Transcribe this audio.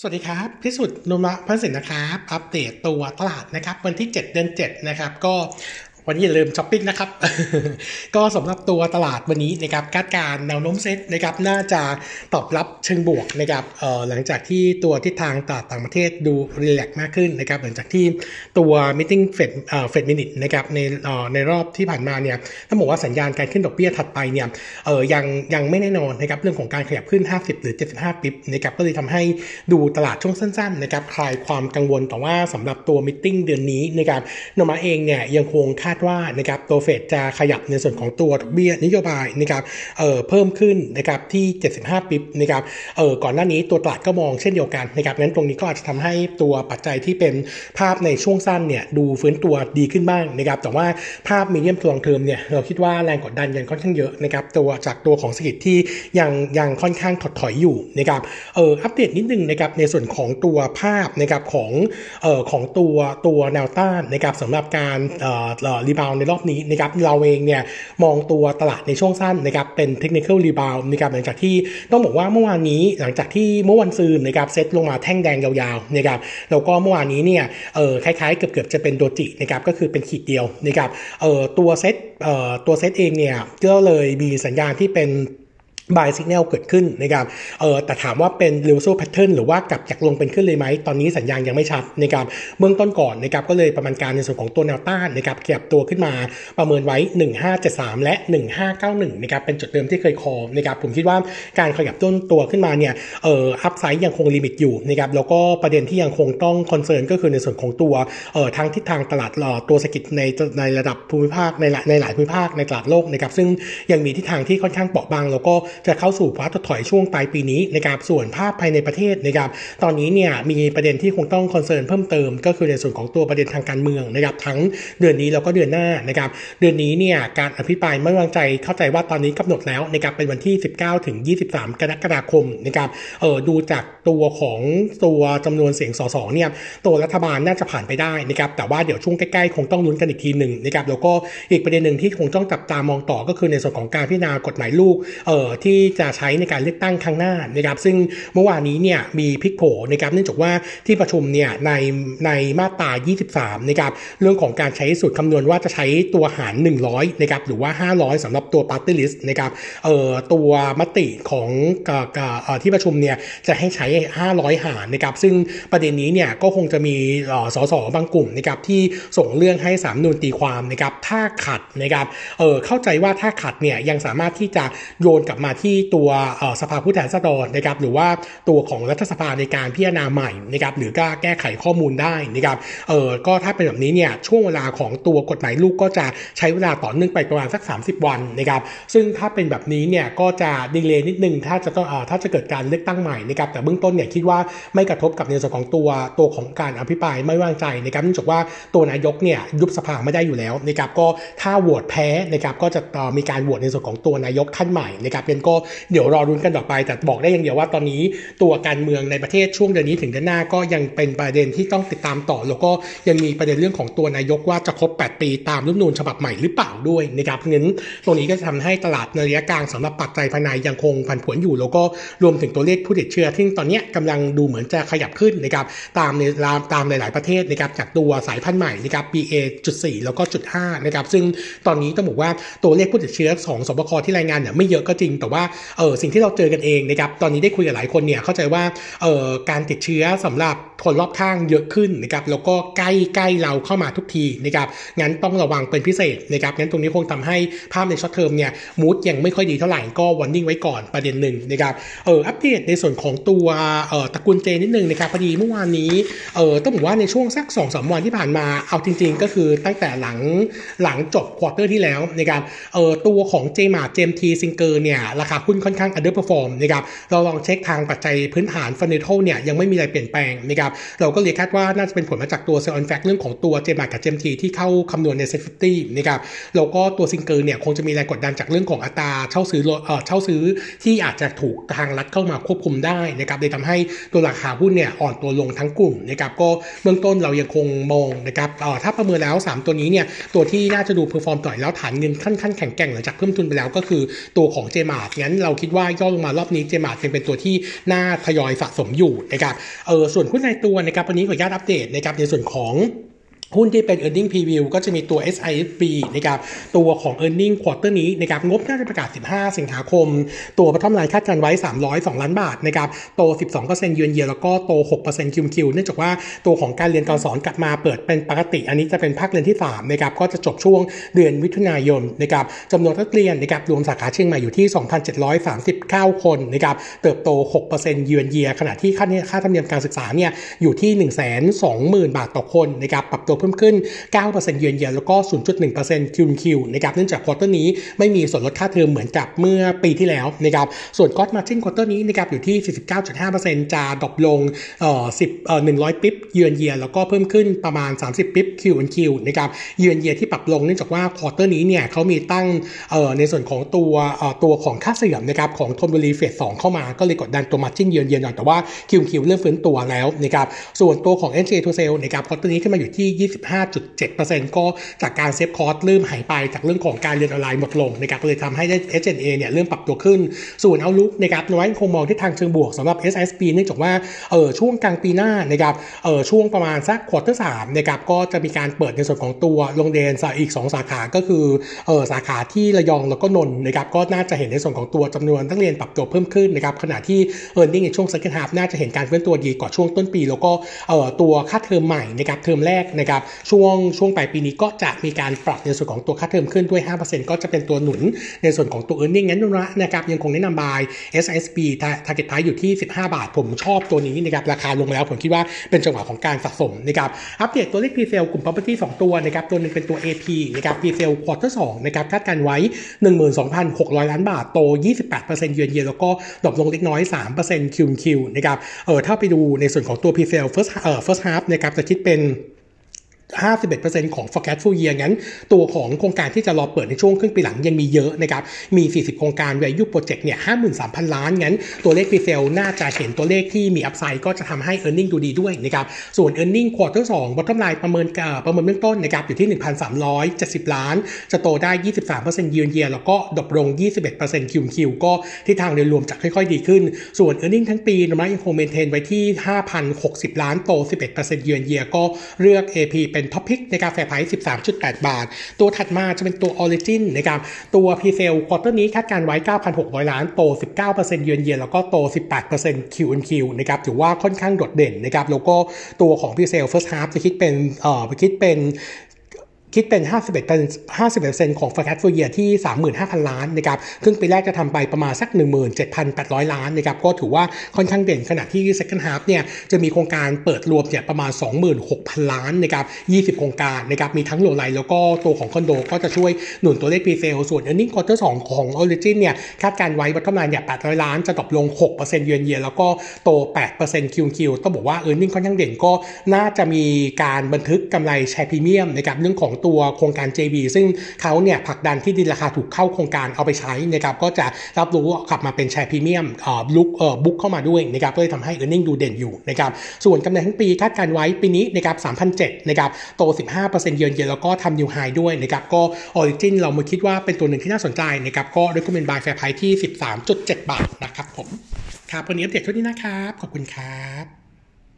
สวัสดีครับพิสุทธิ์นุมะพันสินนะครับ อัปเดตตัวตลาดนะครับ วันที่ 7 เดือน7นะครับก็ วันนี้อย่าลืมช้อปปิ้งนะครับ ก็สำหรับตัวตลาดวันนี้นะครับคาดการณ์แนวโน้มเซ็ตนะครับน่าจะตอบรับเชิงบวกนะครับหลังจากที่ตัวทิศทางตลาดต่างประเทศดู relax มากขึ้นนะครับหลังจากที่ตัว meeting Fed เอ่อ Fed minutes นะครับในในรอบที่ผ่านมาเนี่ยต้องบอกว่าสัญญาณการขึ้นดอกเบี้ยถัดไปเนี่ยเออยังยังไม่แน่นอนนะครับเรื่องของการขยับขึ้น 50 หรือ 75ปิบนะครับก็เลยทำให้ดูตลาดช่วงสั้นๆนะครับคลายความกังวลแต่ว่าสำหรับตัวมิ팅เดือนนี้นะครับนมาเองเนี่ยยังคงคาดว่านะครับตัวเฟดจะขยับในส่วนของตัวดอกเบี้ยนโยบายนะครับเอ่อเพิ่มขึ้นนะครับที่ 75ปิบนะครับเอ่อก่อนหน้านี้ตัวตลาดก็มองเช่นเดียวกันนะครับงั้นตรงนี้ก็อาจจะทำให้ตัวปัจจัยที่เป็นภาพในช่วงสั้นเนี่ยดูฟื้นตัวดีขึ้นบ้างนะครับแต่ว่าภาพ medium to long term เนี่ยเราคิดว่าแรงกดดันยังค่อนข้างเยอะนะครับตัวจากตัวของเศรษฐกิจที่ยังยังค่อนข้างถดถอยอยู่นะครับเอ่ออัปเดตนิดนึงนะครับในส่วนของตัวภาพนะครับของเอ่อของตัวตัวแนวต้านนะครับสำหรับการเอ่อ rebound ในรอบนี้นะครับเราเองเนี่ยมองตัวตลาดในช่วงสั้นนะครับเป็น technical rebound นะครับหลังจากที่ต้องบอกว่าเมื่อวานนี้หลังจากที่เมื่อวานซืนนะครับเซตลงมาแท่งแดงยาวๆนะครับแล้วก็เมื่อวานนี้เนี่ยเออคล้ายๆเกือบๆจะเป็นโดจินะครับก็คือเป็นขีดเดียวนะครับเออตัวเซตเออตัวเซตเองเนี่ยก็เลยมีสัญญาณที่เป็น บายสัญญาณเกิดขึ้นนะครับเออแต่ถามว่าเป็น r e v e r s a l pattern หรือว่ากลับจากลงเป็นขึ้นเลยไหม ตอนนี้สัญญาณยังไม่ชัดนะครับเบื้องต้นก่อนนะครับก็เลยประมาณการในส่วนของตัวแนวต้านนะครับขยับตัวขึ้นมาประเมินไว้ 1573 และ 1591นะครับเป็นจุดเดิมที่เคยคอนะครับผมคิดว่าการขยับต้นตัวขึ้นมาเนี่ยเออ upside ยังคง limit อยู่นะครับแล้วก็ประเด็นที่ยังคงต้อง concern ก็คือในส่วนของตัวเออทางทิศทางตลาดหรือตัวเศรษฐกิจในในระดับภูมิภาคในหลายในหลายภูมิภาคในตลาดโลกนะครับซึ่งยังมีทิศทางที่ค่อนข้างเปราะบางแล้วก็จะเข้าสู่ภาวะถดถอยช่วงปลายปีนี้นะครับส่วนภาพภายในประเทศนะครับตอนนี้เนี่ยมีประเด็นที่คงต้อง concern เพิ่มเติม ก็คือในส่วนของตัวประเด็นทางการเมืองนะครับทั้งเดือนนี้แล้วก็เดือนหน้านะครับเดือนนี้เนี่ยการอภิปรายไม่วางใจเข้าใจว่าตอนนี้กำหนดแล้วนะครับเป็นวันที่ 19 ถึง 23 กรกฎาคมนะครับเออดูจากตัวของตัวจำนวนเสียงสสเนี่ยตัวรัฐบาลน่าจะผ่านไปได้นะครับแต่ว่าเดี๋ยวช่วงใกล้ๆคงต้องลุ้นกันอีกทีหนึ่งนะครับแล้วก็อีกประเด็นหนึ่งที่คงต้องจับตามองต่อก็คือในส่วนของการพิจารณากฎหมายลูกเอ่อที่จะใช้ในการเลือกตั้งครั้งหน้านะครับ ซึ่งเมื่อวานนี้เนี่ยมีพิกโผนะครับเนื่องจากว่าที่ประชุมเนี่ยในในมาตรา 23 นะครับเรื่องของการใช้สูตรคำนวณว่าจะใช้ตัวหาร 100 นะครับหรือว่า 500สำหรับตัว party list นะครับเอ่อตัวมติของอ่อที่ประชุมเนี่ยจะให้ใช้ 500 หารนะครับซึ่งประเด็นนี้เนี่ยก็คงจะมีสสบางกลุ่มนะครับที่ส่งเรื่องให้สามนูนตีความนะครับถ้าขัดนะครับเออเข้าใจว่าถ้าขัดเนี่ยยังสามารถที่จะโยนกลับมาที่ตัวสภาผู้แทนราษฎรนะครับหรือว่าตัวของรัฐสภาในการพิจารณาใหม่นะครับหรือก็แก้ไขข้อมูลได้นะครับเออก็ถ้าเป็นแบบนี้เนี่ยช่วงเวลาของตัวกฎหมายลูกก็จะใช้เวลาต่อเนื่องไปประมาณสัก 30 วันนะครับซึ่งถ้าเป็นแบบนี้เนี่ยก็จะดีเลย์นิดนึงถ้าจะต้องถ้าจะเกิดการเลือกตั้งใหม่นะครับแต่เบื้องต้นเนี่ยคิดว่าไม่กระทบกับในส่วนของตัวตัวของการอภิปรายไม่วางใจนะครับเนื่องจากว่าตัวนายกเนี่ยยุบสภาไม่ได้อยู่แล้วนะครับก็ถ้าโหวตแพ้นะครับก็จะมีการโหวตในส่วนของตัวนายกท่านใหม่นะครับเป็นก็เดี๋ยวรอรุ้นกันต่อไป แต่บอกได้อย่างเดียวว่าตอนนี้ตัวการเมืองในประเทศช่วงเดือนนี้ถึงเดือนหน้าก็ยังเป็นประเด็นที่ต้องติดตามต่อ แล้วก็ยังมีประเด็นเรื่องของตัวนายกว่าจะครบ 8 ปีตามรัฐนูญฉบับใหม่หรือเปล่าด้วยนะครับเพราะงั้นตรงนี้ก็จะทำให้ตลาดในระยะกลางสำหรับปัจจัยภายในยังคงผันผวนอยู่ แล้วก็รวมถึงตัวเลขผู้ติดเชื้อที่ตอนนี้กำลังดูเหมือนจะขยับขึ้นนะครับตามในตามหลาย ๆประเทศนะครับจากตัวสายพันธุ์ใหม่นะครับ BA.4 แล้วก็จุด5นะครับซึ่งตอนนี้ต้องบอกว่าตัวเลขผู้ติดเชื้อของศบคที่รายงานเนี่ยไม่เยอะก็จริงแต่ว่าเออสิ่งที่เราเจอกันเองนะครับตอนนี้ได้คุยกับหลายคนเนี่ยเข้าใจว่าเออการติดเชื้อสำหรับคนรอบข้างเยอะขึ้นนะครับแล้วก็ใกล้ใกล้เราเข้ามาทุกทีนะครับงั้นต้องระวังเป็นพิเศษนะครับงั้นตรงนี้คงทำให้ภาพใน short term เนี่ย mood ยังไม่ค่อยดีเท่าไหร่ก็ warning ไว้ก่อนประเด็นหนึ่งนะครับเอออัปเดตในส่วนของตัวเอ่อตระกูล J นิดนึงนะครับพอดีเมื่อวานนี้เออต้องบอกว่าในช่วงสัก2อสวันที่ผ่านมาเอาจริง ๆ ก็คือตั้งแต่หลังหลังจบ quarter ที่แล้วนะครับเออตัวของ JMART JMT SINGER เนี่ยราคาหุ้นค่อนข้าง underperform นะครับเราลองเช็คทางปัจจัยพื้นฐาน fundamental เนี่ยยังไม่มีอะไรเปลี่ยนแปลงนะครับเราก็เลยคาดว่าน่าจะเป็นผลมาจากตัว sell on fact เรื่องของตัว JMART กับ JMT ที่เข้าคำนวณใน SET fifty นะครับแล้วก็ตัว SINGER เนี่ยคงจะมีแรงกดดันจากเรื่องของอัตราเช่าซื้อเอ่อเช่าซื้อที่อาจจะถูกทางรัฐเข้ามาควบคุมได้นะครับเลยทำให้ตัวราคาหุ้นเนี่ยอ่อนตัวลงทั้งกลุ่มนะครับก็เบื้องต้นเรายังคงมองนะครับเอ่อถ้าประเมินแล้ว 3 ตัวนี้เนี่ยตัวที่น่าจะดู perform ต่อแล้วฐานเงินค่อนข้างแข็งแกร่งหลังจากเพิ่มทุนไปแล้วก็คือตัวของ JMART งั้นเราคิดว่าย่อลงมารอบนี้ JMART ยังเป็นตัวที่น่าทยอยสะสมอยู่นะครับเออส่วนหุ้นรายตัวนะครับวันนี้ขออนุญาตอัปเดตนะครับในส่วนของ หุ้นที่เป็น e a r n i n g preview ก็จะมีตัว SISB นะครับตัวของ e a r n i n g quarter นี้นะครับงบน่าจะประกาศ 15 สิงหาคม ตัวพัฒนาคาดการไว้ 302 ล้านบาทนะครับโต 12%เยือนเยียแล้วก็โต 6%คิวคิวเนื่องจากว่าตัวของการเรียนการสอนกลับมาเปิดเป็นปกติ อันนี้จะเป็นภาคเรียนที่3นะครับก็จะจบช่วงเดือนมิถุนายนนะครับจำนวนนักเรียนนะครับรวมสาขาเชียงใหม่อยู่ที่ 2,739 คนนะครับเติบโต 6%เยือนเยียขณะที่ค่าค่าธรรมเนียมการศึกษาเนี่ยอยู่ที่ 120,000 บาทต่อคนนะครับปรับตัวเพิ่มขึ้น 9%เยือนเยียแล้วก็ 0.1%คิวคิวนะครับเนื่องจาก quarter นี้ไม่มีส่วนลดค่าเทอมเหมือนกับเมื่อปีที่แล้วนะครับส่วน gross margin quarter นี้นะครับอยู่ที่ 49.5%จะ drop ลงเอ่อ10เอ่อ100 bip year on year แล้วก็เพิ่มขึ้นประมาณ 30 bip Q on Q นะครับเยือนเยียที่ปรับลงเนื่องจากว่า quarter นี้เนี่ยเขามีตั้งเอ่อในส่วนของตัวเอ่อตัวของค่าเสื่อมนะครับของธนบุรี phase สองเข้ามาก็เลยกดดันตัว margin year on year หน่อยแต่ว่าคิวคิวเริ่มฟื้นตัวแล้วนะครับส่วนตัวของ SG&A to sale นะครับ quarter นี้ขึ้นมาอยู่ที่25.7%ก็จากการ save cost เริ่มหายไปจากเรื่องของการเรียนออนไลน์หมดลงนะครับเลยทำให้ SG&A เนี่ยเริ่มปรับตัวขึ้น ส่วน outlook นะครับเรายังคงมองที่ทางเชิงบวกสำหรับ SISB เนื่องจากว่าเออช่วงกลางปีหน้านะครับเออช่วงประมาณสัก quarter สามนะครับก็จะมีการเปิดในส่วนของตัวโรงเรียนอีก 2 สาขาก็คือเออสาขาที่ระยองแล้วก็นนท์นะครับก็น่าจะเห็นในส่วนของตัวจำนวนนักเรียนปรับตัวเพิ่มขึ้นนะครับขณะที่ earning ในช่วง second half น่าจะเห็นการเคลื่อนตัวดีกว่าช่วงต้นปี แล้วก็เออตัวค่าเทอมใหม่นะครับเทอมแรกนะครับช่วงช่วงปลายปีนี้ก็จะมีการปรับในส่วนของตัวค่าเทอมขึ้นด้วย 5%ก็จะเป็นตัวหนุนในส่วนของตัว e a r n i n g งั้นนะครับยังคงแนะนำบาย SSP Target Price อยู่ที่ 15 บาท ผมชอบตัวนี้นะครับราคาลงแล้วผมคิดว่าเป็นจังหวะของการสะสมนะครับอัปเดตตัวเลข p ีเซลกลุ่ม property 2 ตัวนะครับตัวนึงเป็นตัว AP นะครับ p ีเซลควอเตอร์2นะครับคาดการไว้ 12,600 ล้านบาทโต 28%เยือนเยียแล้วก็drop ลงเล็กน้อย3%คิวคิวนะครับเออถ้าไปดูในส่วนของตัว presale first เอ่อ first half นะครับจะคิดเป็น 51%ของ forecast full year งั้น ตัวของโครงการที่จะรอเปิดในช่วงครึ่งปีหลังยังมีเยอะนะครับ มี 40 โครงการ value project เนี่ย 53,000 ล้าน งั้น ตัวเลข pre sale น่าจะเห็นตัวเลขที่มี upside ก็จะทำให้ earning ดูดีด้วยนะครับ ส่วน earning quarter 2 bottom line ประเมินประเมินเบื้องต้นนะครับ อยู่ที่ 1,370 ล้าน จะโตได้ 23% year on year แล้วก็ drop ลง 21% Q Q ก็ที่ทางโดยรวมจะค่อย ๆ ดีขึ้น ส่วน earning ทั้งปีนะยังคง maintain ไว้ที่ 5,060 ล้าน โต 11% year on year ก็เลือก AP เป็น top pick นะครับ fair price 13.8 บาท ตัวถัดมาจะเป็นตัว Origin นะครับตัว presale quarter นี้คาดการไว้ 9,600 ล้านโต 19%เยือนเยียแล้วก็โต 18% Q on Q นะครับถือว่าค่อนข้างโดดเด่นนะครับแล้วก็ตัวของ presale first half จะคิดเป็นเอ่อคิดเป็น คิดเป็น51 51%ของ forecast full year ที่ 35,000 ล้านนะครับครึ่งปีแรกจะทำไปประมาณสัก 17,800 ล้านนะครับก็ถือว่าค่อนข้างเด่นขณะที่ second half เนี่ยจะมีโครงการเปิดรวมเนี่ยประมาณ 26,000 ล้านนะครับ20 โครงการนะครับมีทั้งโลไลแล้วก็ตัวของคอนโดก็จะช่วยหนุนตัวเลข pre sale ส่วน earning quarter 2 ของ origin เนี่ยคาดการไว้ว่าประมาณเนี่ย800 ล้านจะตกลง 6%เยือนเยียแล้วก็โต 8% Q Q ต้องบอกว่า earning ค่อนข้างเด่นก็น่าจะมีการบันทึกกำไร share premium นะครับเรื่องของตัวโครงการ JV ซึ่งเขาเนี่ยผลักดันที่ดินราคาถูกเข้าโครงการเอาไปใช้นะครับก็จะรับรู้กลับมาเป็น share premium ลุกเออ book เข้ามาด้วยนะครับก็เลยทำให้ e a r n i n g ดูเด่นอยู่นะครับส่วนกำไรทั้งปีคาดการไว้ปีนี้นะครับ3,007นะครับโต 15%เยือนเยียแล้วก็ทำ new high ด้วยนะครับก็ออริจินเรามาคิดว่าเป็นตัวหนึ่งที่น่าสนใจนะครับก็ recommend buy fair price ที่ 13.7 บาทนะครับผมครับวันนี้อัปเดตเท่านี้นะครับ ขอบคุณครับ